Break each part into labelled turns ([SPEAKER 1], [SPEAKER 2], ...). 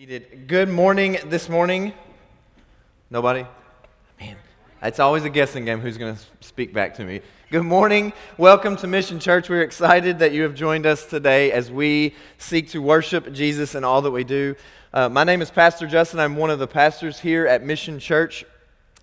[SPEAKER 1] Seated. Good morning this morning. Nobody? Man, it's always a guessing game who's going to speak back to me. Good morning. Welcome to Mission Church. We're excited that you have joined us today as we seek to worship Jesus in all that we do. Uh, my name is Pastor Justin. I'm one of the pastors here at Mission Church.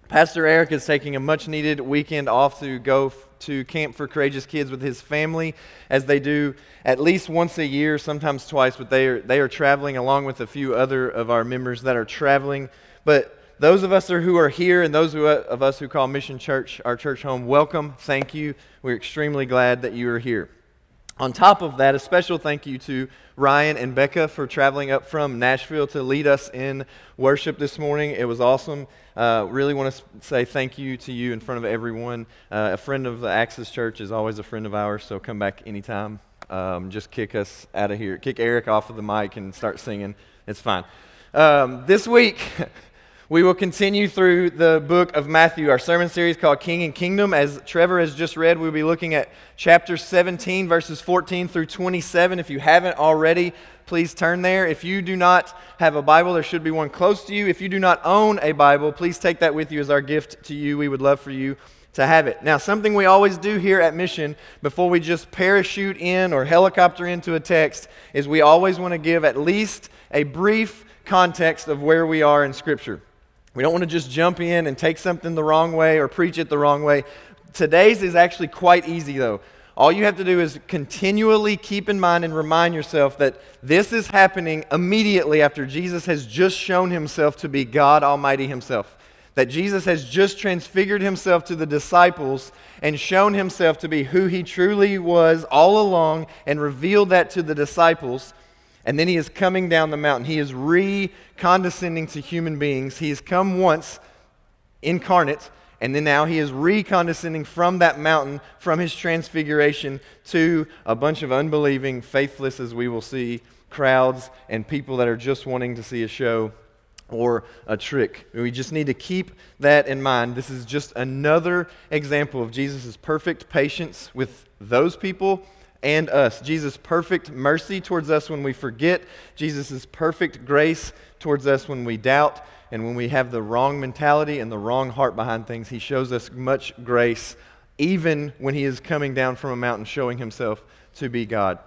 [SPEAKER 1] Pastor Eric is taking a much needed weekend off to go to Camp for Courageous Kids with his family, as they do at least once a year, sometimes twice, but they are, they are traveling along with a few other of our members that are traveling. But those of us who are here and those of us who call Mission Church our church home, welcome. Thank you. We're extremely glad that you are here. On top of that, a special thank you to Ryan and Becca for traveling up from Nashville to lead us in worship this morning. It was awesome. Uh, really want to say thank you to you in front of everyone. Uh, a friend of the Access Church is always a friend of ours, so come back anytime. Um, just kick us out of here. Kick Eric off of the mic and start singing. It's fine. Um, this week, We will continue through the book of Matthew, our sermon series called King and Kingdom. As Trevor has just read, we'll be looking at chapter 17, verses 14 through 27. If you haven't already, please turn there. If you do not have a Bible, there should be one close to you. If you do not own a Bible, please take that with you as our gift to you. We would love for you to have it. Now, something we always do here at Mission before we just parachute in or helicopter into a text is we always want to give at least a brief context of where we are in Scripture. We don't want to just jump in and take something the wrong way or preach it the wrong way. Today's is actually quite easy, though. All you have to do is continually keep in mind and remind yourself that this is happening immediately after Jesus has just shown himself to be God Almighty Himself. That Jesus has just transfigured Himself to the disciples and shown Himself to be who He truly was all along and revealed that to the disciples. And then he is coming down the mountain. He is re condescending to human beings. He has come once incarnate, and then now he is re condescending from that mountain, from his transfiguration, to a bunch of unbelieving, faithless, as we will see, crowds and people that are just wanting to see a show or a trick. We just need to keep that in mind. This is just another example of Jesus' perfect patience with those people and us. Jesus' perfect mercy towards us when we forget, Jesus' perfect grace towards us when we doubt, and when we have the wrong mentality and the wrong heart behind things. He shows us much grace, even when He is coming down from a mountain, showing Himself to be God.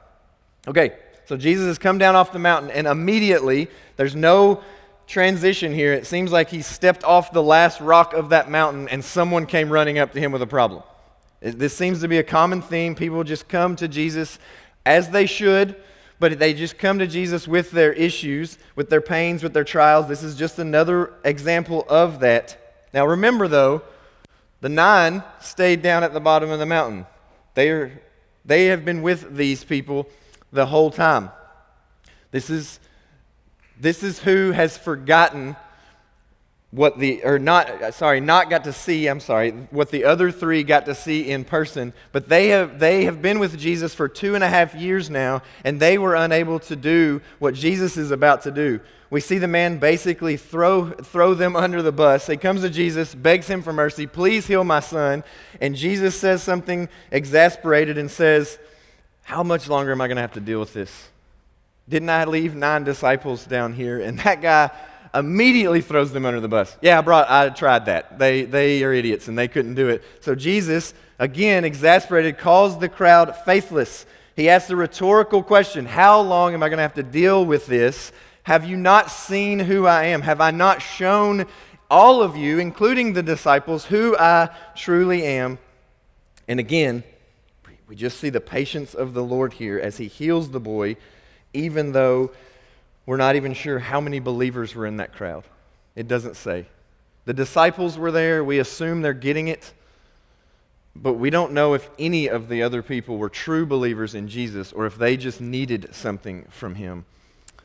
[SPEAKER 1] Okay, so Jesus has come down off the mountain, and immediately, there's no transition here. It seems like he stepped off the last rock of that mountain, and someone came running up to him with a problem. This seems to be a common theme. People just come to Jesus as they should, but they just come to Jesus with their issues, with their pains, with their trials. This is just another example of that. Now, remember, though, the nine stayed down at the bottom of the mountain. They, are, they have been with these people the whole time. This is, this is who has forgotten what the or not sorry not got to see i'm sorry what the other three got to see in person but they have they have been with jesus for two and a half years now and they were unable to do what jesus is about to do. We see the man basically throw throw them under the bus. He comes to jesus begs him for mercy please heal my son and jesus says something exasperated and says how much longer am i going to have to deal with this? Didn't i leave nine disciples down here? And that guy immediately throws them under the bus. Yeah, I brought I tried that. They they are idiots and they couldn't do it. So Jesus, again, exasperated, calls the crowd faithless. He asks the rhetorical question, How long am I going to have to deal with this? Have you not seen who I am? Have I not shown all of you, including the disciples, who I truly am? And again, we just see the patience of the Lord here as he heals the boy, even though we're not even sure how many believers were in that crowd. It doesn't say. The disciples were there. We assume they're getting it. But we don't know if any of the other people were true believers in Jesus or if they just needed something from him.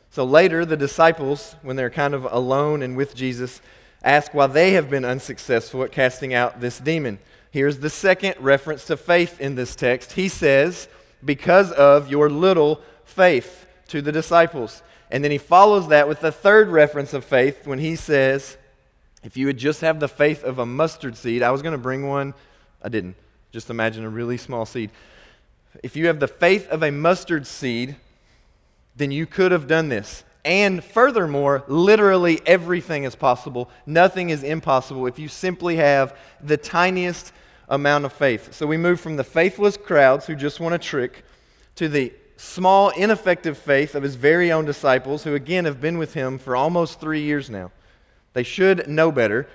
[SPEAKER 1] So later, the disciples, when they're kind of alone and with Jesus, ask why they have been unsuccessful at casting out this demon. Here's the second reference to faith in this text. He says, Because of your little faith to the disciples. And then he follows that with the third reference of faith when he says, If you would just have the faith of a mustard seed, I was going to bring one, I didn't. Just imagine a really small seed. If you have the faith of a mustard seed, then you could have done this. And furthermore, literally everything is possible. Nothing is impossible if you simply have the tiniest amount of faith. So we move from the faithless crowds who just want a trick to the small, ineffective faith of his very own disciples, who again have been with him for almost three years now. They should know better.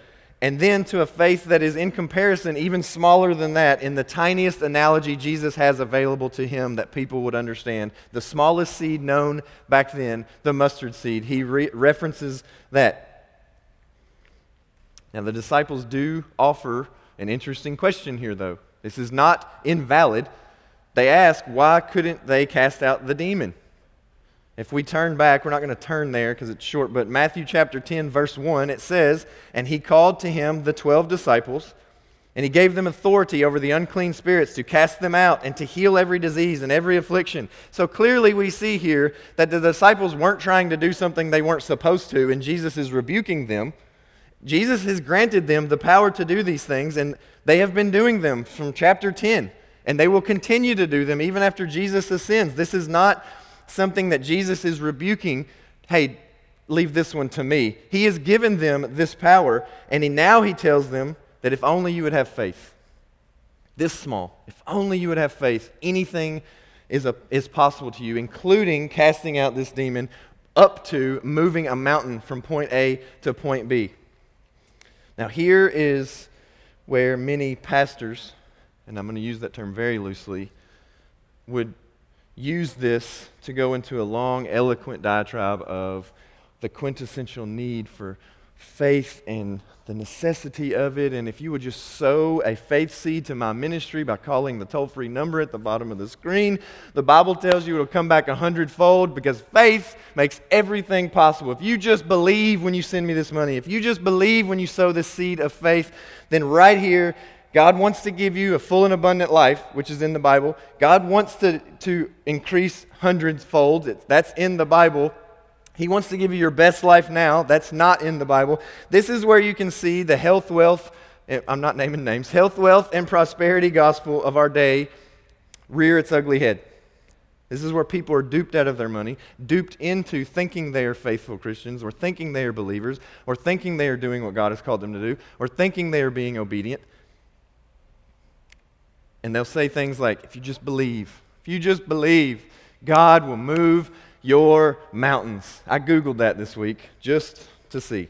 [SPEAKER 1] And then to a faith that is, in comparison, even smaller than that, in the tiniest analogy Jesus has available to him that people would understand. The smallest seed known back then, the mustard seed. He re- references that. Now, the disciples do offer an interesting question here, though. This is not invalid. They ask, why couldn't they cast out the demon? If we turn back, we're not going to turn there because it's short, but Matthew chapter 10, verse 1, it says, And he called to him the twelve disciples, and he gave them authority over the unclean spirits to cast them out and to heal every disease and every affliction. So clearly, we see here that the disciples weren't trying to do something they weren't supposed to, and Jesus is rebuking them. Jesus has granted them the power to do these things, and they have been doing them from chapter 10, and they will continue to do them even after Jesus ascends. This is not something that Jesus is rebuking, hey, leave this one to me. He has given them this power, and he, now he tells them that if only you would have faith, this small, if only you would have faith, anything is, a, is possible to you, including casting out this demon up to moving a mountain from point A to point B. Now, here is where many pastors, and I'm going to use that term very loosely, would use this to go into a long, eloquent diatribe of the quintessential need for faith and the necessity of it. And if you would just sow a faith seed to my ministry by calling the toll free number at the bottom of the screen, the Bible tells you it'll come back a hundredfold because faith makes everything possible. If you just believe when you send me this money, if you just believe when you sow this seed of faith, then right here, God wants to give you a full and abundant life, which is in the Bible. God wants to, to increase hundreds fold. That's in the Bible. He wants to give you your best life now. That's not in the Bible. This is where you can see the health, wealth, eh, I'm not naming names, health, wealth, and prosperity gospel of our day rear its ugly head. This is where people are duped out of their money, duped into thinking they are faithful Christians, or thinking they are believers, or thinking they are doing what God has called them to do, or thinking they are being obedient. And they'll say things like, if you just believe, if you just believe, God will move your mountains. I Googled that this week just to see.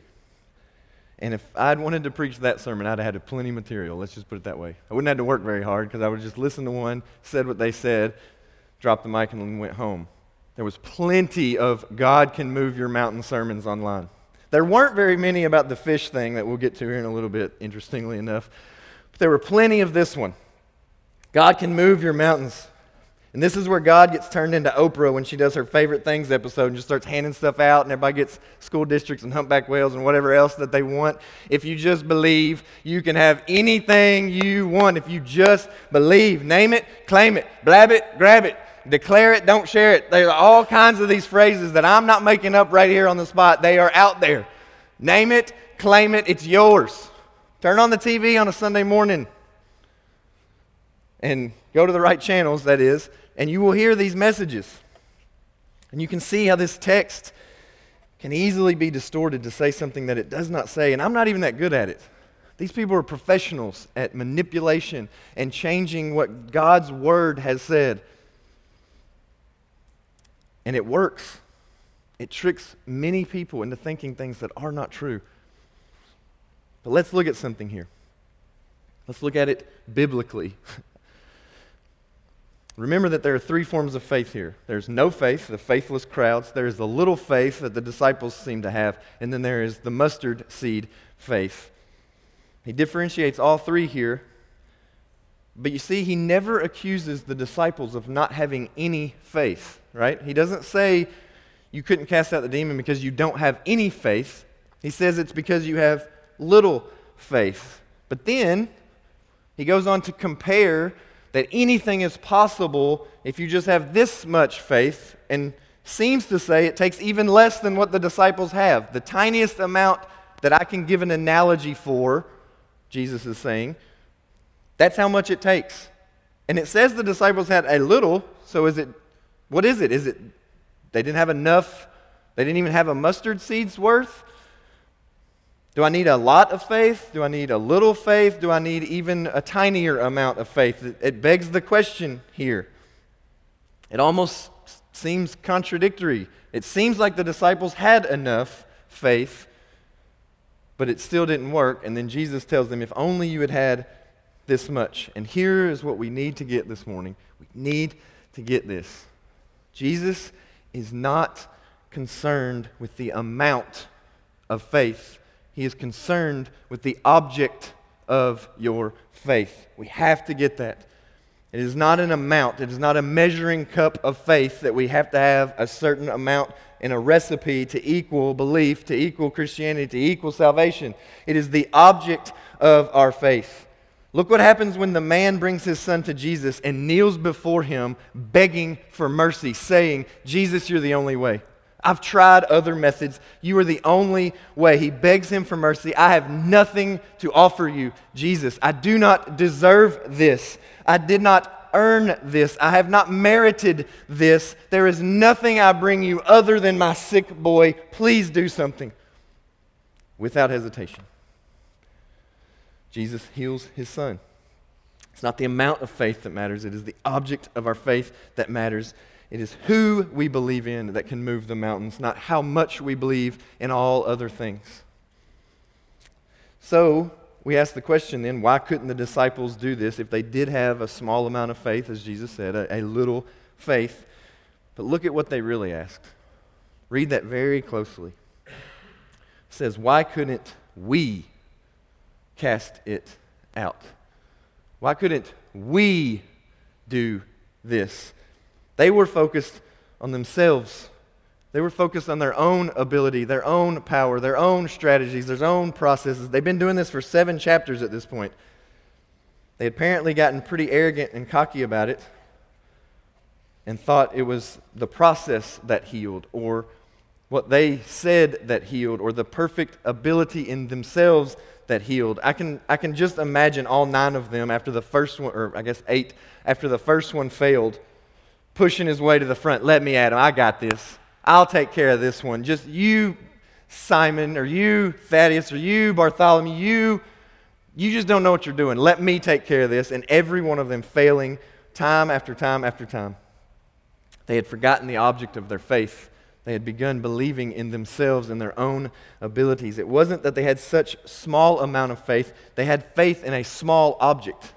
[SPEAKER 1] And if I'd wanted to preach that sermon, I'd have had plenty of material. Let's just put it that way. I wouldn't have had to work very hard because I would just listen to one, said what they said, dropped the mic, and went home. There was plenty of God can move your mountain sermons online. There weren't very many about the fish thing that we'll get to here in a little bit, interestingly enough. But there were plenty of this one. God can move your mountains. And this is where God gets turned into Oprah when she does her favorite things episode and just starts handing stuff out, and everybody gets school districts and humpback whales and whatever else that they want. If you just believe, you can have anything you want. If you just believe, name it, claim it, blab it, grab it, declare it, don't share it. There are all kinds of these phrases that I'm not making up right here on the spot. They are out there. Name it, claim it, it's yours. Turn on the TV on a Sunday morning and go to the right channels, that is, and you will hear these messages. And you can see how this text can easily be distorted to say something that it does not say. And I'm not even that good at it. These people are professionals at manipulation and changing what God's word has said. And it works. It tricks many people into thinking things that are not true. But let's look at something here. Let's look at it biblically. Remember that there are three forms of faith here there's no faith, the faithless crowds, there's the little faith that the disciples seem to have, and then there is the mustard seed faith. He differentiates all three here, but you see, he never accuses the disciples of not having any faith, right? He doesn't say you couldn't cast out the demon because you don't have any faith. He says it's because you have little faith. But then he goes on to compare that anything is possible if you just have this much faith, and seems to say it takes even less than what the disciples have. The tiniest amount that I can give an analogy for, Jesus is saying, that's how much it takes. And it says the disciples had a little, so is it, what is it? Is it they didn't have enough? They didn't even have a mustard seed's worth. Do I need a lot of faith? Do I need a little faith? Do I need even a tinier amount of faith? It begs the question here. It almost seems contradictory. It seems like the disciples had enough faith, but it still didn't work. And then Jesus tells them, if only you had had this much. And here is what we need to get this morning. We need to get this. Jesus is not concerned with the amount of faith he is concerned with the object of your faith. We have to get that. It is not an amount, it is not a measuring cup of faith that we have to have a certain amount in a recipe to equal belief, to equal Christianity, to equal salvation. It is the object of our faith. Look what happens when the man brings his son to Jesus and kneels before him, begging for mercy, saying, Jesus, you're the only way. I've tried other methods. You are the only way. He begs him for mercy. I have nothing to offer you, Jesus. I do not deserve this. I did not earn this. I have not merited this. There is nothing I bring you other than my sick boy. Please do something. Without hesitation, Jesus heals his son. It's not the amount of faith that matters, it is the object of our faith that matters. It is who we believe in that can move the mountains, not how much we believe in all other things. So, we ask the question then why couldn't the disciples do this if they did have a small amount of faith, as Jesus said, a, a little faith? But look at what they really asked. Read that very closely. It says, Why couldn't we cast it out? Why couldn't we do this? They were focused on themselves. They were focused on their own ability, their own power, their own strategies, their own processes. They've been doing this for seven chapters at this point. They had apparently gotten pretty arrogant and cocky about it and thought it was the process that healed or what they said that healed or the perfect ability in themselves that healed. I can, I can just imagine all nine of them after the first one, or I guess eight, after the first one failed pushing his way to the front. Let me at him. I got this. I'll take care of this one. Just you, Simon, or you, Thaddeus, or you, Bartholomew, you, you just don't know what you're doing. Let me take care of this. And every one of them failing time after time after time. They had forgotten the object of their faith. They had begun believing in themselves and their own abilities. It wasn't that they had such small amount of faith. They had faith in a small object,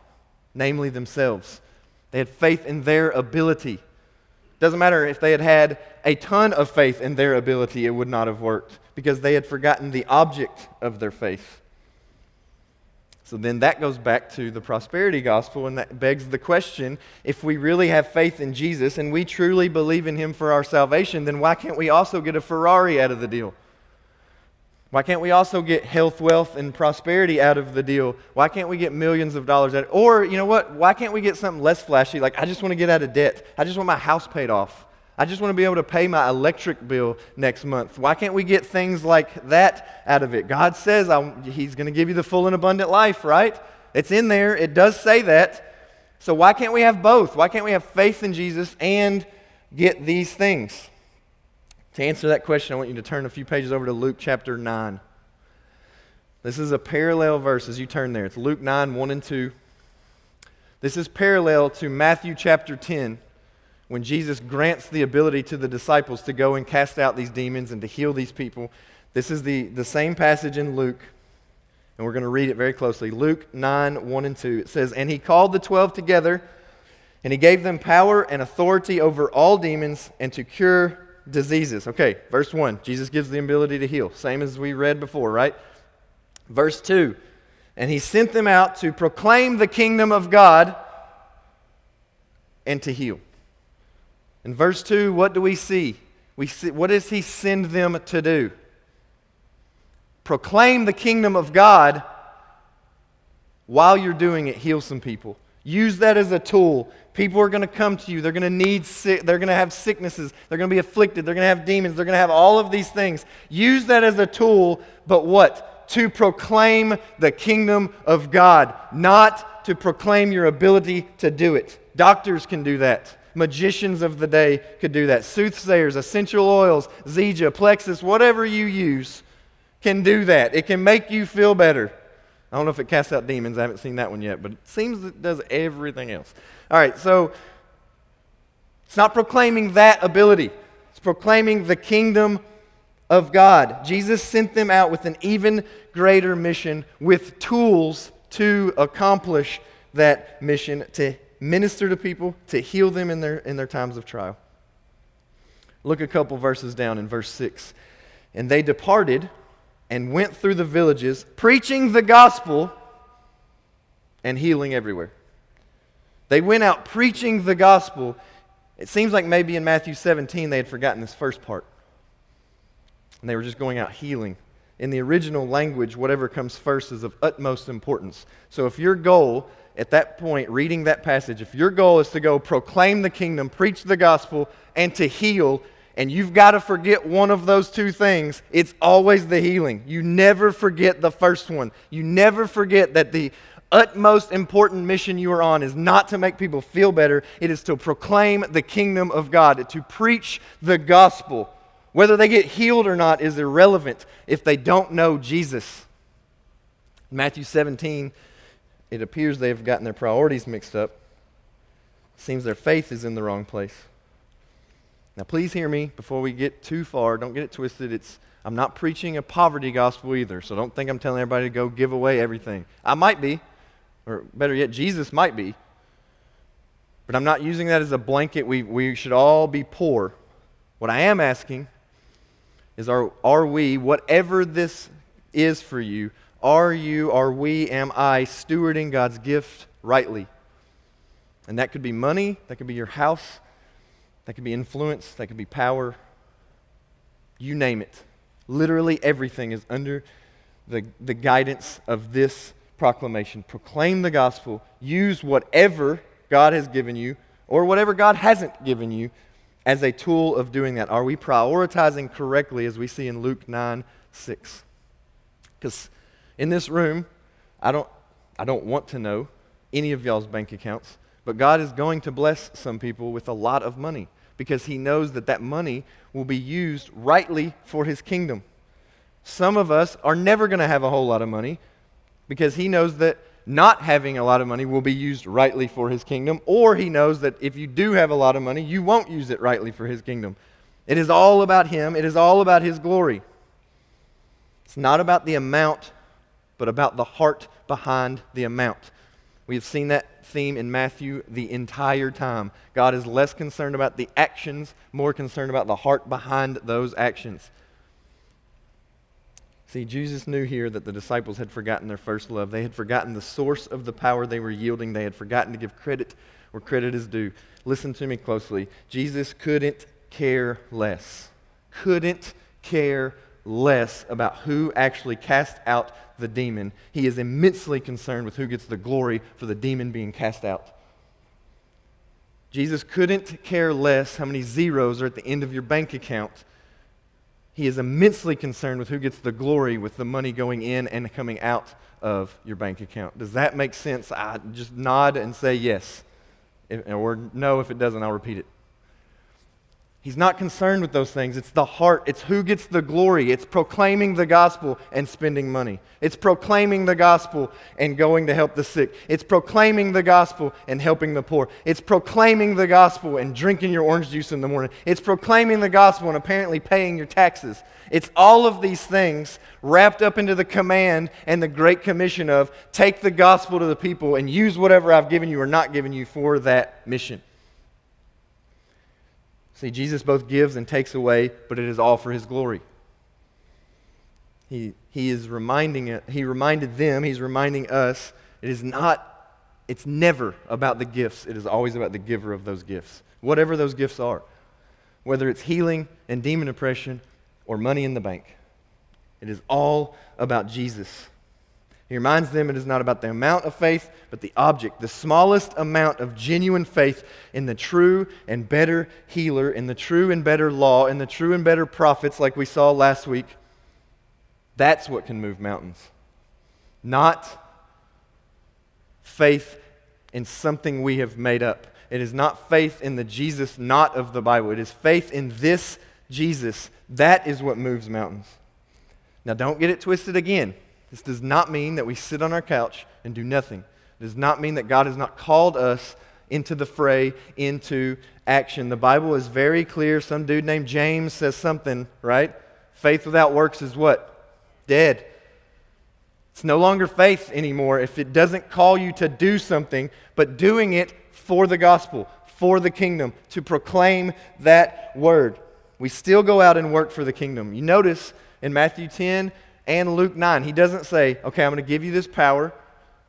[SPEAKER 1] namely themselves. They had faith in their ability. Doesn't matter if they had had a ton of faith in their ability, it would not have worked because they had forgotten the object of their faith. So then that goes back to the prosperity gospel, and that begs the question if we really have faith in Jesus and we truly believe in him for our salvation, then why can't we also get a Ferrari out of the deal? Why can't we also get health, wealth, and prosperity out of the deal? Why can't we get millions of dollars out? Or, you know what? Why can't we get something less flashy? Like, I just want to get out of debt. I just want my house paid off. I just want to be able to pay my electric bill next month. Why can't we get things like that out of it? God says He's going to give you the full and abundant life, right? It's in there. It does say that. So why can't we have both? Why can't we have faith in Jesus and get these things? To answer that question, I want you to turn a few pages over to Luke chapter 9. This is a parallel verse as you turn there. It's Luke 9, 1 and 2. This is parallel to Matthew chapter 10, when Jesus grants the ability to the disciples to go and cast out these demons and to heal these people. This is the, the same passage in Luke, and we're going to read it very closely. Luke 9, 1 and 2. It says, And he called the twelve together, and he gave them power and authority over all demons and to cure diseases. Okay, verse 1, Jesus gives the ability to heal, same as we read before, right? Verse 2, and he sent them out to proclaim the kingdom of God and to heal. In verse 2, what do we see? We see what does he send them to do? Proclaim the kingdom of God while you're doing it, heal some people. Use that as a tool. People are going to come to you. They're going to need sick, they're going to have sicknesses. They're going to be afflicted. They're going to have demons. They're going to have all of these things. Use that as a tool, but what? To proclaim the kingdom of God, not to proclaim your ability to do it. Doctors can do that. Magicians of the day could do that. Soothsayers, essential oils, Zija, Plexus, whatever you use can do that. It can make you feel better. I don't know if it casts out demons. I haven't seen that one yet, but it seems it does everything else. All right, so it's not proclaiming that ability, it's proclaiming the kingdom of God. Jesus sent them out with an even greater mission with tools to accomplish that mission to minister to people, to heal them in their, in their times of trial. Look a couple verses down in verse 6. And they departed and went through the villages, preaching the gospel and healing everywhere. They went out preaching the gospel. It seems like maybe in Matthew 17 they had forgotten this first part. And they were just going out healing. In the original language, whatever comes first is of utmost importance. So if your goal at that point, reading that passage, if your goal is to go proclaim the kingdom, preach the gospel, and to heal, and you've got to forget one of those two things, it's always the healing. You never forget the first one. You never forget that the utmost important mission you are on is not to make people feel better, it is to proclaim the kingdom of God, to preach the gospel. Whether they get healed or not is irrelevant if they don't know Jesus. Matthew 17, it appears they have gotten their priorities mixed up. Seems their faith is in the wrong place. Now, please hear me before we get too far. Don't get it twisted. It's, I'm not preaching a poverty gospel either, so don't think I'm telling everybody to go give away everything. I might be, or better yet, Jesus might be. But I'm not using that as a blanket. We, we should all be poor. What I am asking is are, are we, whatever this is for you, are you, are we, am I stewarding God's gift rightly? And that could be money, that could be your house, that could be influence, that could be power. You name it. Literally everything is under the, the guidance of this proclamation. Proclaim the gospel. Use whatever God has given you or whatever God hasn't given you as a tool of doing that. Are we prioritizing correctly as we see in Luke 9 6? Because in this room, I don't, I don't want to know any of y'all's bank accounts. But God is going to bless some people with a lot of money because He knows that that money will be used rightly for His kingdom. Some of us are never going to have a whole lot of money because He knows that not having a lot of money will be used rightly for His kingdom, or He knows that if you do have a lot of money, you won't use it rightly for His kingdom. It is all about Him, it is all about His glory. It's not about the amount, but about the heart behind the amount. We have seen that theme in Matthew the entire time. God is less concerned about the actions, more concerned about the heart behind those actions. See, Jesus knew here that the disciples had forgotten their first love. They had forgotten the source of the power they were yielding. They had forgotten to give credit where credit is due. Listen to me closely. Jesus couldn't care less. Couldn't care less about who actually cast out the demon. He is immensely concerned with who gets the glory for the demon being cast out. Jesus couldn't care less how many zeros are at the end of your bank account. He is immensely concerned with who gets the glory with the money going in and coming out of your bank account. Does that make sense? I just nod and say yes. If, or no, if it doesn't, I'll repeat it. He's not concerned with those things. It's the heart. It's who gets the glory. It's proclaiming the gospel and spending money. It's proclaiming the gospel and going to help the sick. It's proclaiming the gospel and helping the poor. It's proclaiming the gospel and drinking your orange juice in the morning. It's proclaiming the gospel and apparently paying your taxes. It's all of these things wrapped up into the command and the great commission of take the gospel to the people and use whatever I've given you or not given you for that mission. See, Jesus both gives and takes away, but it is all for his glory. He, he is reminding it, he reminded them, he's reminding us, it is not, it's never about the gifts. It is always about the giver of those gifts. Whatever those gifts are. Whether it's healing and demon oppression or money in the bank. It is all about Jesus. He reminds them it is not about the amount of faith, but the object, the smallest amount of genuine faith in the true and better healer, in the true and better law, in the true and better prophets, like we saw last week. That's what can move mountains. Not faith in something we have made up. It is not faith in the Jesus not of the Bible. It is faith in this Jesus. That is what moves mountains. Now, don't get it twisted again. This does not mean that we sit on our couch and do nothing. It does not mean that God has not called us into the fray, into action. The Bible is very clear. Some dude named James says something, right? Faith without works is what? Dead. It's no longer faith anymore if it doesn't call you to do something, but doing it for the gospel, for the kingdom, to proclaim that word. We still go out and work for the kingdom. You notice in Matthew 10 and Luke 9, he doesn't say, okay, I'm going to give you this power.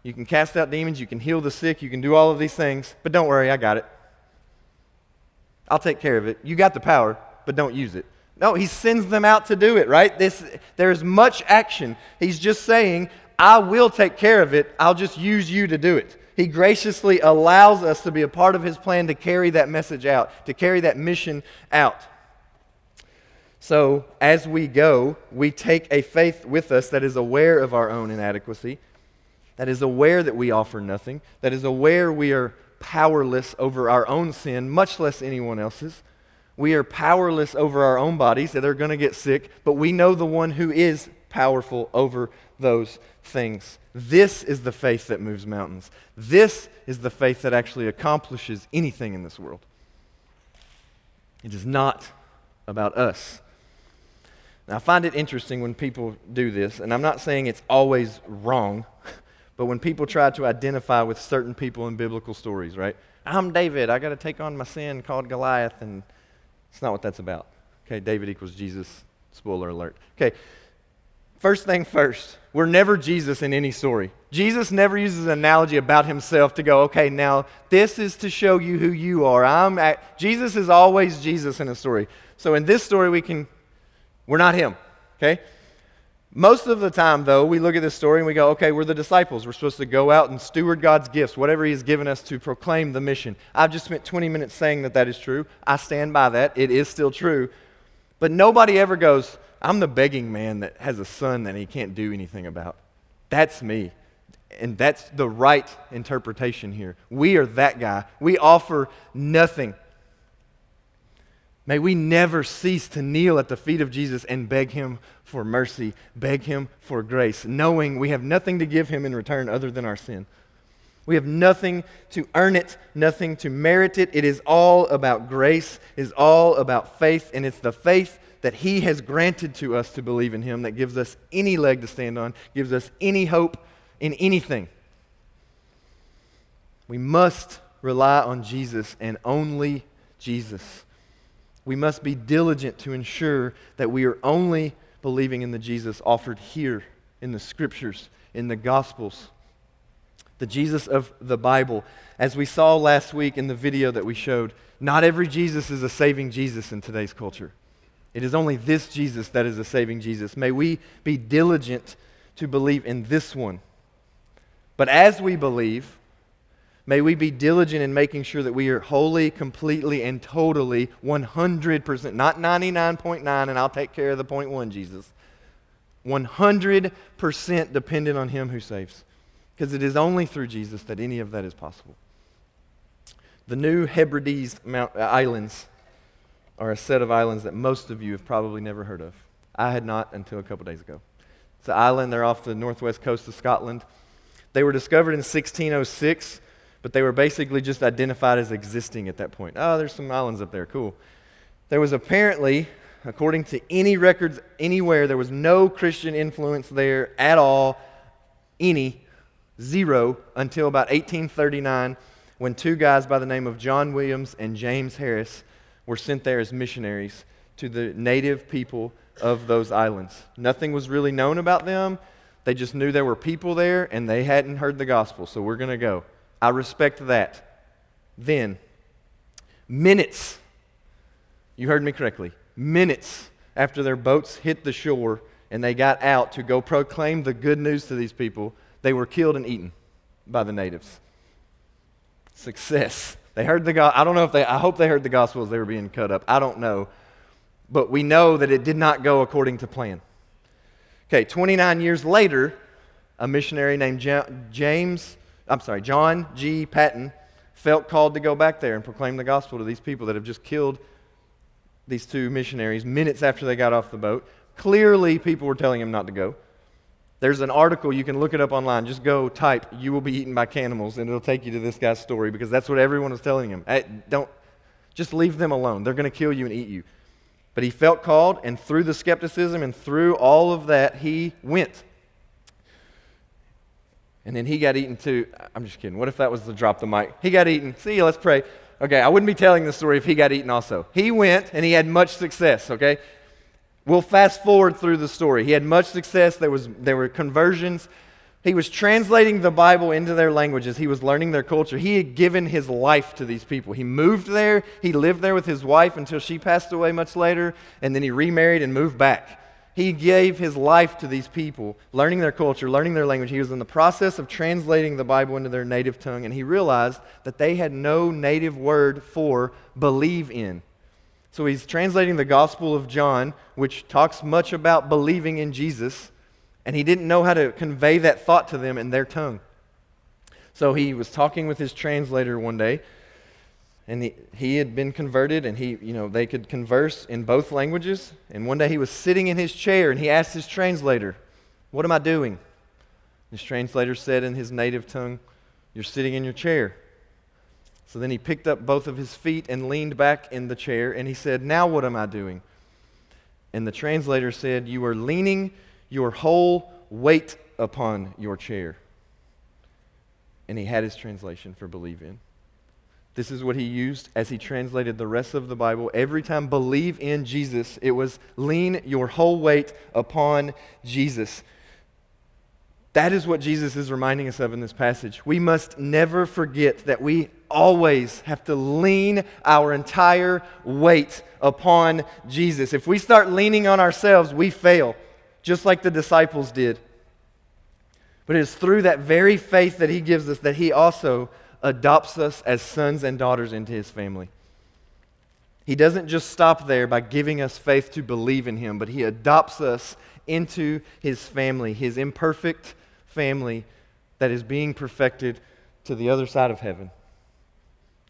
[SPEAKER 1] You can cast out demons, you can heal the sick, you can do all of these things, but don't worry, I got it. I'll take care of it. You got the power, but don't use it. No, he sends them out to do it, right? This, there's much action. He's just saying, I will take care of it. I'll just use you to do it. He graciously allows us to be a part of his plan to carry that message out, to carry that mission out. So, as we go, we take a faith with us that is aware of our own inadequacy, that is aware that we offer nothing, that is aware we are powerless over our own sin, much less anyone else's we are powerless over our own bodies that are going to get sick, but we know the one who is powerful over those things. This is the faith that moves mountains. This is the faith that actually accomplishes anything in this world. It is not about us. Now, I find it interesting when people do this, and I'm not saying it's always wrong, but when people try to identify with certain people in biblical stories, right? I'm David. I got to take on my sin called Goliath, and it's not what that's about. Okay, David equals Jesus. Spoiler alert. Okay, first thing first, we're never Jesus in any story. Jesus never uses an analogy about himself to go, okay, now this is to show you who you are. I'm at, Jesus is always Jesus in a story. So in this story, we can, we're not him. Okay? Most of the time, though, we look at this story and we go, okay, we're the disciples. We're supposed to go out and steward God's gifts, whatever He has given us to proclaim the mission. I've just spent 20 minutes saying that that is true. I stand by that. It is still true. But nobody ever goes, I'm the begging man that has a son that he can't do anything about. That's me. And that's the right interpretation here. We are that guy. We offer nothing. May we never cease to kneel at the feet of Jesus and beg him for mercy, beg him for grace, knowing we have nothing to give him in return other than our sin. We have nothing to earn it, nothing to merit it. It is all about grace, it is all about faith, and it's the faith that he has granted to us to believe in him that gives us any leg to stand on, gives us any hope in anything. We must rely on Jesus and only Jesus. We must be diligent to ensure that we are only believing in the Jesus offered here in the scriptures, in the gospels. The Jesus of the Bible. As we saw last week in the video that we showed, not every Jesus is a saving Jesus in today's culture. It is only this Jesus that is a saving Jesus. May we be diligent to believe in this one. But as we believe, May we be diligent in making sure that we are wholly, completely, and totally 100%, not 99.9, and I'll take care of the point one, Jesus. 100% dependent on Him who saves. Because it is only through Jesus that any of that is possible. The New Hebrides Mount, uh, Islands are a set of islands that most of you have probably never heard of. I had not until a couple days ago. It's an island, they're off the northwest coast of Scotland. They were discovered in 1606 but they were basically just identified as existing at that point. Oh, there's some islands up there. Cool. There was apparently, according to any records anywhere, there was no Christian influence there at all, any, zero, until about 1839 when two guys by the name of John Williams and James Harris were sent there as missionaries to the native people of those islands. Nothing was really known about them. They just knew there were people there and they hadn't heard the gospel, so we're going to go. I respect that. Then, minutes, you heard me correctly, minutes after their boats hit the shore and they got out to go proclaim the good news to these people, they were killed and eaten by the natives. Success. They heard the gospel. I don't know if they, I hope they heard the gospel as they were being cut up. I don't know. But we know that it did not go according to plan. Okay, 29 years later, a missionary named James I'm sorry, John G. Paton felt called to go back there and proclaim the gospel to these people that have just killed these two missionaries minutes after they got off the boat. Clearly, people were telling him not to go. There's an article, you can look it up online. Just go type, You will be eaten by cannibals, and it'll take you to this guy's story because that's what everyone was telling him. Hey, don't, just leave them alone. They're going to kill you and eat you. But he felt called, and through the skepticism and through all of that, he went. And then he got eaten too. I'm just kidding. What if that was the drop the mic? He got eaten. See let's pray. Okay, I wouldn't be telling this story if he got eaten also. He went and he had much success, okay? We'll fast forward through the story. He had much success. There, was, there were conversions. He was translating the Bible into their languages. He was learning their culture. He had given his life to these people. He moved there. He lived there with his wife until she passed away much later, and then he remarried and moved back. He gave his life to these people, learning their culture, learning their language. He was in the process of translating the Bible into their native tongue, and he realized that they had no native word for believe in. So he's translating the Gospel of John, which talks much about believing in Jesus, and he didn't know how to convey that thought to them in their tongue. So he was talking with his translator one day, and he, he had been converted, and he, you know, they could converse in both languages. And one day he was sitting in his chair, and he asked his translator, What am I doing? His translator said in his native tongue, You're sitting in your chair. So then he picked up both of his feet and leaned back in the chair, and he said, Now what am I doing? And the translator said, You are leaning your whole weight upon your chair. And he had his translation for believe in. This is what he used as he translated the rest of the Bible. Every time believe in Jesus, it was lean your whole weight upon Jesus. That is what Jesus is reminding us of in this passage. We must never forget that we always have to lean our entire weight upon Jesus. If we start leaning on ourselves, we fail, just like the disciples did. But it is through that very faith that he gives us that he also adopts us as sons and daughters into his family. He doesn't just stop there by giving us faith to believe in him, but he adopts us into his family, his imperfect family that is being perfected to the other side of heaven.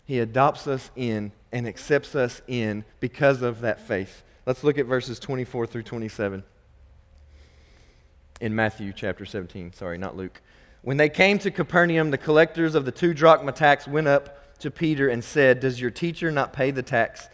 [SPEAKER 1] He adopts us in and accepts us in because of that faith. Let's look at verses 24 through 27 in Matthew chapter 17. Sorry, not Luke. When they came to Capernaum, the collectors of the two drachma tax went up to Peter and said, Does your teacher not pay the tax?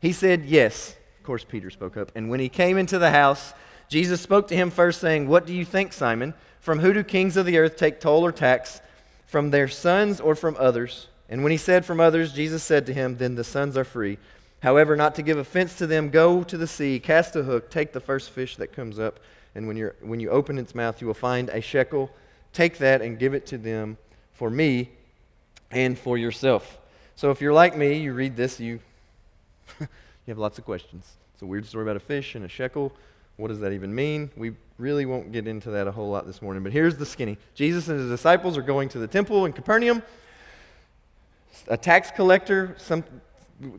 [SPEAKER 1] He said, Yes. Of course, Peter spoke up. And when he came into the house, Jesus spoke to him first, saying, What do you think, Simon? From who do kings of the earth take toll or tax? From their sons or from others? And when he said from others, Jesus said to him, Then the sons are free. However, not to give offense to them, go to the sea, cast a hook, take the first fish that comes up, and when, you're, when you open its mouth, you will find a shekel. Take that and give it to them for me and for yourself. So if you're like me, you read this, you, you have lots of questions. It's a weird story about a fish and a shekel. What does that even mean? We really won't get into that a whole lot this morning, but here's the skinny. Jesus and his disciples are going to the temple in Capernaum. A tax collector some,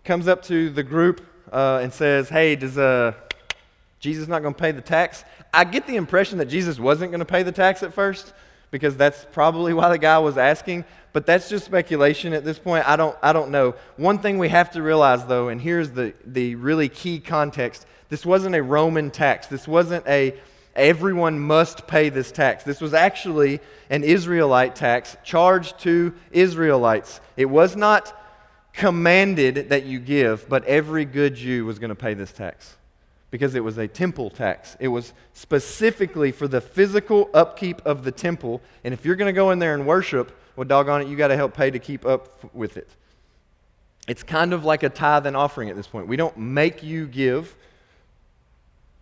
[SPEAKER 1] comes up to the group uh, and says, Hey, does uh, Jesus not going to pay the tax? I get the impression that Jesus wasn't going to pay the tax at first because that's probably why the guy was asking, but that's just speculation at this point. I don't, I don't know. One thing we have to realize, though, and here's the, the really key context this wasn't a Roman tax. This wasn't a everyone must pay this tax. This was actually an Israelite tax charged to Israelites. It was not commanded that you give, but every good Jew was going to pay this tax because it was a temple tax. It was specifically for the physical upkeep of the temple. And if you're going to go in there and worship, well, doggone it, you got to help pay to keep up with it. It's kind of like a tithe and offering at this point. We don't make you give,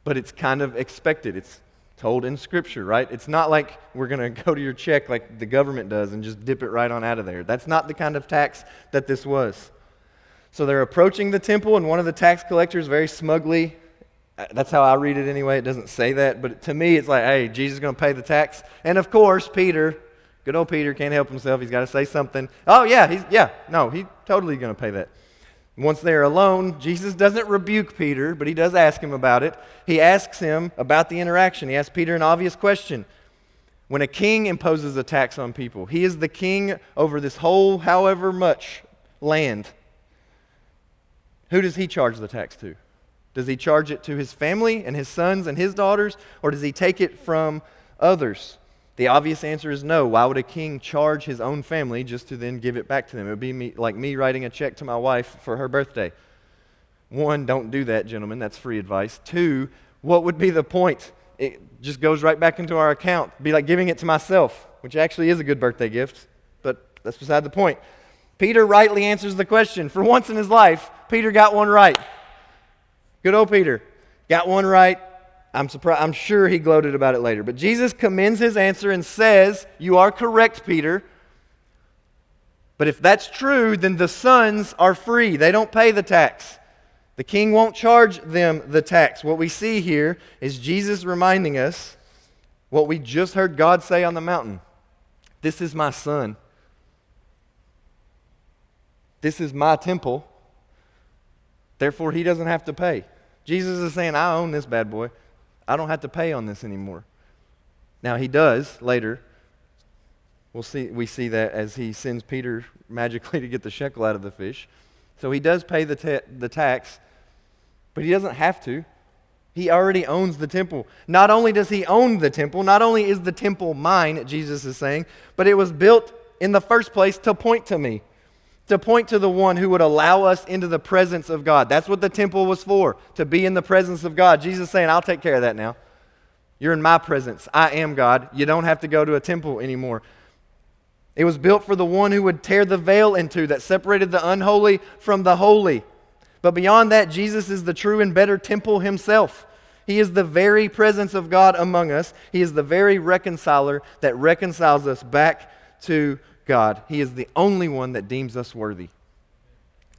[SPEAKER 1] but it's kind of expected. It's told in Scripture, right? It's not like we're going to go to your check like the government does and just dip it right on out of there. That's not the kind of tax that this was. So they're approaching the temple, and one of the tax collectors very smugly, Uh, that's how I read it anyway, it doesn't say that, but to me it's like, hey, Jesus is going to pay the tax. And of course, Peter, good old Peter, can't help himself. He's got to say something. Oh, yeah, he's, yeah, no, he's totally going to pay that. Once they are alone, Jesus doesn't rebuke Peter, but he does ask him about it. He asks him about the interaction. He asks Peter an obvious question When a king imposes a tax on people, he is the king over this whole, however much land. Who does he charge the tax to? Does he charge it to his family and his sons and his daughters, or does he take it from others? The obvious answer is no. Why would a king charge his own family just to then give it back to them? It would be me, like me writing a check to my wife for her birthday. One, don't do that, gentlemen. That's free advice. Two, what would be the point? It just goes right back into our account. It'd be like giving it to myself, which actually is a good birthday gift, but that's beside the point. Peter rightly answers the question. For once in his life, Peter got one right. Good old Peter. Got one right. I'm surprised. I'm sure he gloated about it later. But Jesus commends his answer and says, You are correct, Peter. But if that's true, then the sons are free. They don't pay the tax. The king won't charge them the tax. What we see here is Jesus reminding us what we just heard God say on the mountain This is my son. This is my temple. Therefore, he doesn't have to pay. Jesus is saying, I own this bad boy. I don't have to pay on this anymore. Now, he does later. We'll see, we see that as he sends Peter magically to get the shekel out of the fish. So he does pay the, the tax, but he doesn't have to. He already owns the temple. Not only does he own the temple, not only is the temple mine, Jesus is saying, but it was built in the first place to point to me to point to the one who would allow us into the presence of God. That's what the temple was for, to be in the presence of God. Jesus saying, I'll take care of that now. You're in my presence. I am God. You don't have to go to a temple anymore. It was built for the one who would tear the veil into that separated the unholy from the holy. But beyond that, Jesus is the true and better temple himself. He is the very presence of God among us. He is the very reconciler that reconciles us back to God. He is the only one that deems us worthy.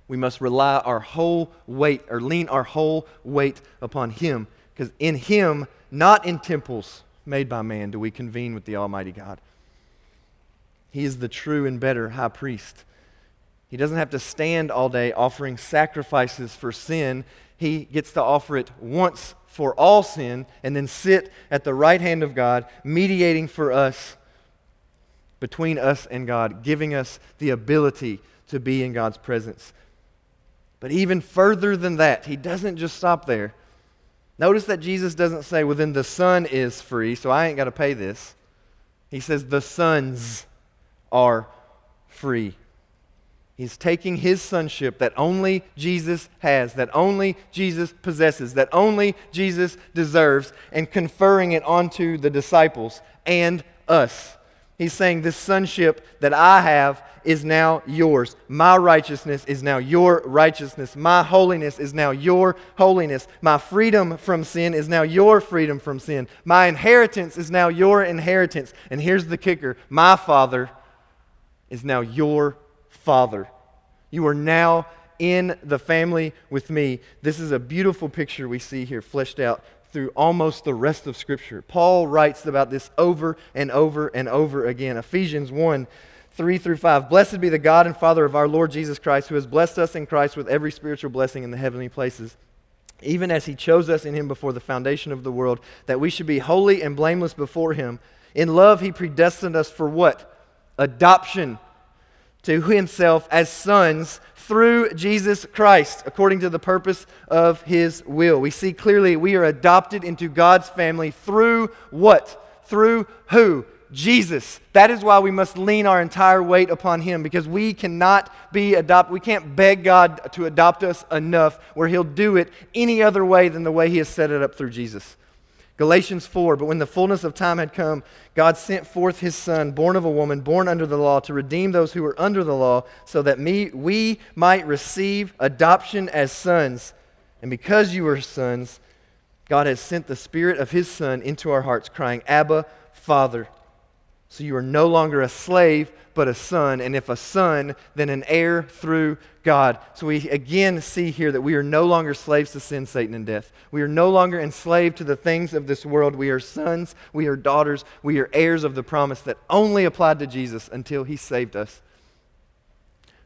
[SPEAKER 1] We must rely our whole weight or lean our whole weight upon Him because in Him, not in temples made by man, do we convene with the Almighty God. He is the true and better high priest. He doesn't have to stand all day offering sacrifices for sin. He gets to offer it once for all sin and then sit at the right hand of God, mediating for us between us and God, giving us the ability to be in God's presence. But even further than that, he doesn't just stop there. Notice that Jesus doesn't say, well, then the Son is free, so I ain't got to pay this. He says, the sons are free. He's taking his sonship that only Jesus has, that only Jesus possesses, that only Jesus deserves, and conferring it onto the disciples and us. He's saying, This sonship that I have is now yours. My righteousness is now your righteousness. My holiness is now your holiness. My freedom from sin is now your freedom from sin. My inheritance is now your inheritance. And here's the kicker my Father is now your Father. You are now in the family with me. This is a beautiful picture we see here fleshed out through almost the rest of Scripture. Paul writes about this over and over and over again. Ephesians 1 3 through 5. Blessed be the God and Father of our Lord Jesus Christ, who has blessed us in Christ with every spiritual blessing in the heavenly places, even as he chose us in him before the foundation of the world, that we should be holy and blameless before him. In love, he predestined us for what? Adoption to himself as sons through Jesus Christ, according to the purpose of his will. We see clearly we are adopted into God's family through what? Through who? Jesus. That is why we must lean our entire weight upon him because we cannot be adopted. We can't beg God to adopt us enough where he'll do it any other way than the way he has set it up through Jesus. Galatians 4 But when the fullness of time had come, God sent forth his Son, born of a woman, born under the law, to redeem those who were under the law, so that me, we might receive adoption as sons. And because you are sons, God has sent the Spirit of his Son into our hearts, crying, Abba, Father. So you are no longer a slave, but a son. And if a son, then an heir through God. So we again see here that we are no longer slaves to sin, Satan, and death. We are no longer enslaved to the things of this world. We are sons, we are daughters, we are heirs of the promise that only applied to Jesus until he saved us.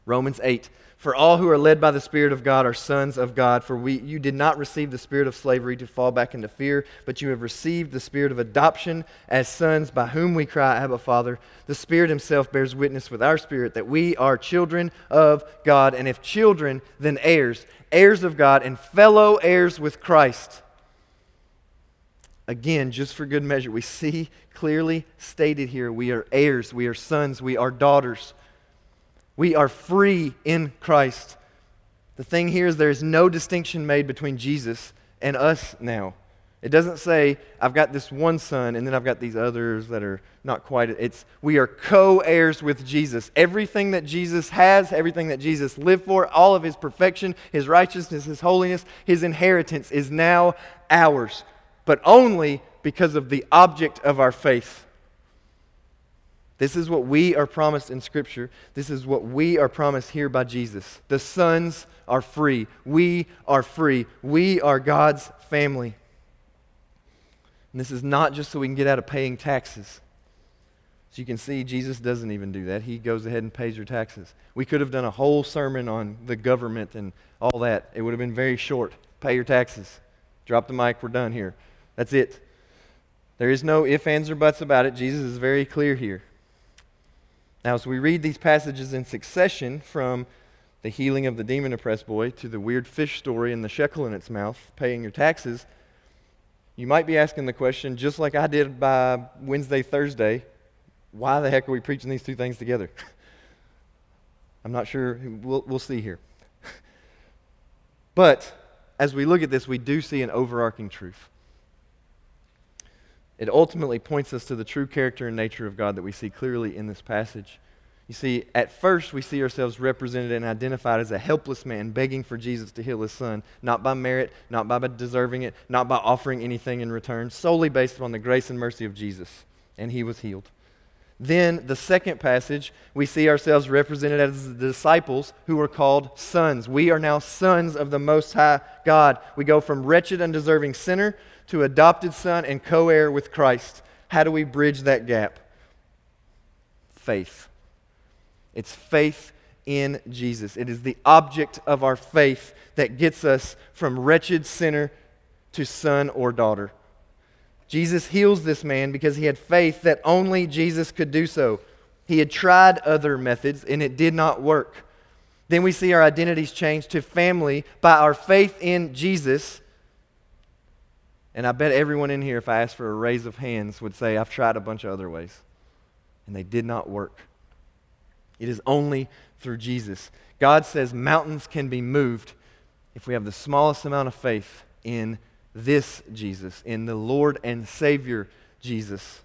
[SPEAKER 1] Romans 8 For all who are led by the Spirit of God are sons of God. For we, you did not receive the spirit of slavery to fall back into fear, but you have received the spirit of adoption as sons, by whom we cry, Abba, Father. The Spirit Himself bears witness with our spirit that we are children of God, and if children, then heirs, heirs of God, and fellow heirs with Christ. Again, just for good measure, we see clearly stated here we are heirs, we are sons, we are daughters. We are free in Christ. The thing here is there is no distinction made between Jesus and us now. It doesn't say, I've got this one son and then I've got these others that are not quite. It's we are co heirs with Jesus. Everything that Jesus has, everything that Jesus lived for, all of his perfection, his righteousness, his holiness, his inheritance is now ours, but only because of the object of our faith. This is what we are promised in Scripture. This is what we are promised here by Jesus. The sons are free. We are free. We are God's family. And this is not just so we can get out of paying taxes. So you can see, Jesus doesn't even do that. He goes ahead and pays your taxes. We could have done a whole sermon on the government and all that. It would have been very short. Pay your taxes. Drop the mic. We're done here. That's it. There is no ifs, ands, or buts about it. Jesus is very clear here. Now, as we read these passages in succession from the healing of the demon oppressed boy to the weird fish story and the shekel in its mouth, paying your taxes, you might be asking the question, just like I did by Wednesday, Thursday, why the heck are we preaching these two things together? I'm not sure. We'll, we'll see here. but as we look at this, we do see an overarching truth. It ultimately points us to the true character and nature of God that we see clearly in this passage. You see, at first, we see ourselves represented and identified as a helpless man begging for Jesus to heal his son, not by merit, not by deserving it, not by offering anything in return, solely based upon the grace and mercy of Jesus. And he was healed. Then, the second passage, we see ourselves represented as the disciples who are called sons. We are now sons of the Most High God. We go from wretched, undeserving sinner to adopted son and co heir with Christ. How do we bridge that gap? Faith. It's faith in Jesus. It is the object of our faith that gets us from wretched sinner to son or daughter. Jesus heals this man because he had faith that only Jesus could do so. He had tried other methods and it did not work. Then we see our identities change to family by our faith in Jesus and I bet everyone in here, if I asked for a raise of hands, would say, I've tried a bunch of other ways. And they did not work. It is only through Jesus. God says mountains can be moved if we have the smallest amount of faith in this Jesus, in the Lord and Savior Jesus.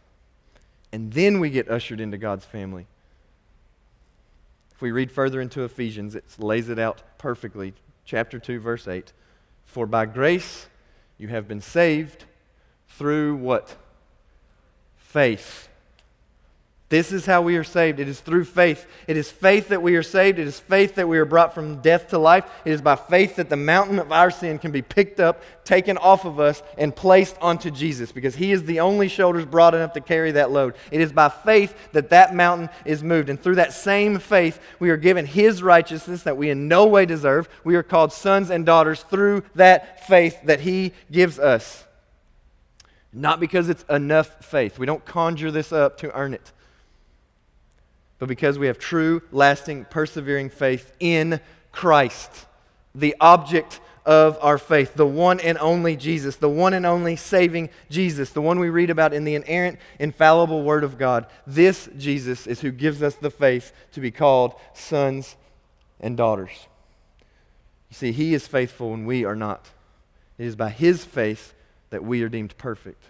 [SPEAKER 1] And then we get ushered into God's family. If we read further into Ephesians, it lays it out perfectly. Chapter 2, verse 8. For by grace, you have been saved through what? Faith. This is how we are saved. It is through faith. It is faith that we are saved. It is faith that we are brought from death to life. It is by faith that the mountain of our sin can be picked up, taken off of us, and placed onto Jesus because He is the only shoulders broad enough to carry that load. It is by faith that that mountain is moved. And through that same faith, we are given His righteousness that we in no way deserve. We are called sons and daughters through that faith that He gives us. Not because it's enough faith. We don't conjure this up to earn it but because we have true, lasting, persevering faith in Christ, the object of our faith, the one and only Jesus, the one and only saving Jesus, the one we read about in the inerrant, infallible Word of God. This Jesus is who gives us the faith to be called sons and daughters. You see, He is faithful when we are not. It is by His faith that we are deemed perfect.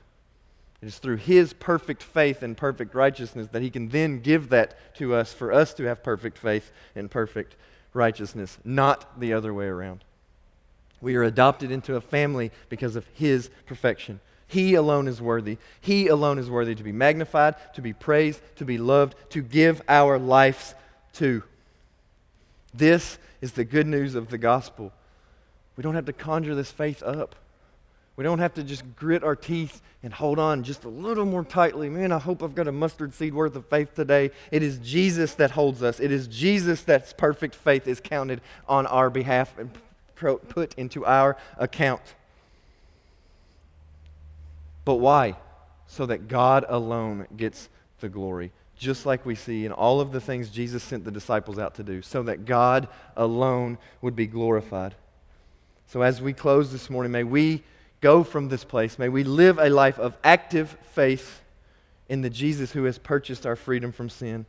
[SPEAKER 1] It is through his perfect faith and perfect righteousness that he can then give that to us for us to have perfect faith and perfect righteousness, not the other way around. We are adopted into a family because of his perfection. He alone is worthy. He alone is worthy to be magnified, to be praised, to be loved, to give our lives to. This is the good news of the gospel. We don't have to conjure this faith up. We don't have to just grit our teeth and hold on just a little more tightly. Man, I hope I've got a mustard seed worth of faith today. It is Jesus that holds us. It is Jesus that's perfect faith is counted on our behalf and put into our account. But why? So that God alone gets the glory. Just like we see in all of the things Jesus sent the disciples out to do, so that God alone would be glorified. So as we close this morning, may we go from this place. May we live a life of active faith in the Jesus who has purchased our freedom from sin.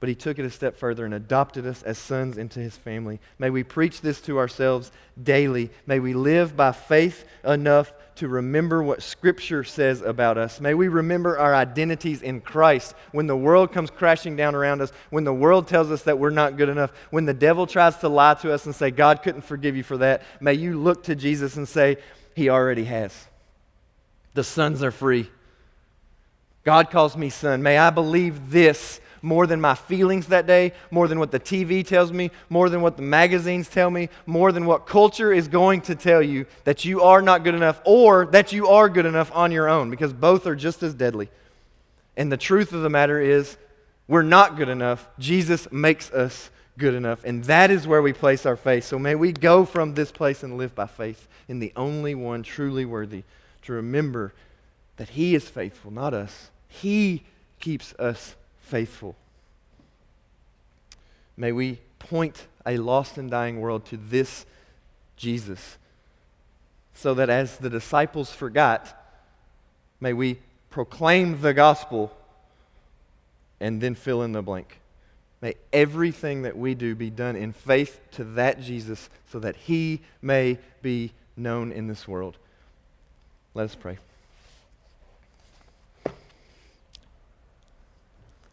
[SPEAKER 1] But he took it a step further and adopted us as sons into his family. May we preach this to ourselves daily. May we live by faith enough to remember what Scripture says about us. May we remember our identities in Christ when the world comes crashing down around us, when the world tells us that we're not good enough, when the devil tries to lie to us and say, God couldn't forgive you for that. May you look to Jesus and say, he already has. The sons are free. God calls me son. May I believe this more than my feelings that day, more than what the TV tells me, more than what the magazines tell me, more than what culture is going to tell you that you are not good enough or that you are good enough on your own, because both are just as deadly. And the truth of the matter is, we're not good enough. Jesus makes us good enough. And that is where we place our faith. So may we go from this place and live by faith in the only one truly worthy to remember that He is faithful, not us. He keeps us faithful. May we point a lost and dying world to this Jesus so that as the disciples forgot, may we proclaim the gospel and then fill in the blank. May everything that we do be done in faith to that Jesus so that he may be known in this world. Let us pray.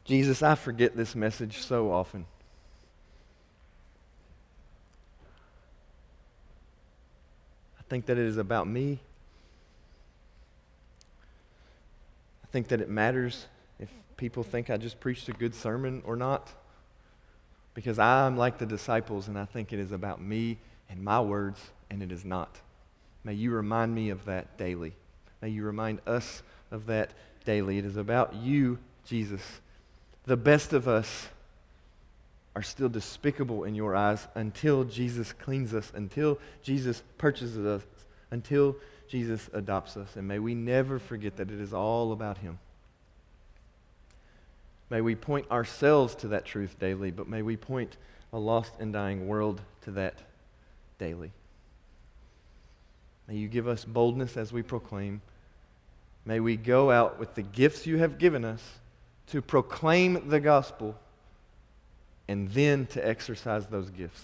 [SPEAKER 1] Jesus, I forget this message so often. I think that it is about me. I think that it matters if people think I just preached a good sermon or not because I'm like the disciples and I think it is about me and my words, and it is not. May you remind me of that daily. May you remind us of that daily. It is about you, Jesus. The best of us are still despicable in your eyes until Jesus cleans us, until Jesus purchases us, until Jesus adopts us. And may we never forget that it is all about Him. May we point ourselves to that truth daily, but may we point a lost and dying world to that daily. May you give us boldness as we proclaim. May we go out with the gifts you have given us to proclaim the gospel and then to exercise those gifts.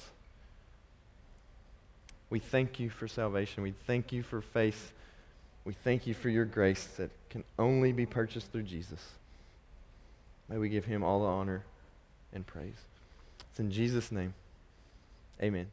[SPEAKER 1] We thank you for salvation. We thank you for faith. We thank you for your grace that can only be purchased through Jesus. May we give him all the honor and praise. It's in Jesus' name. Amen.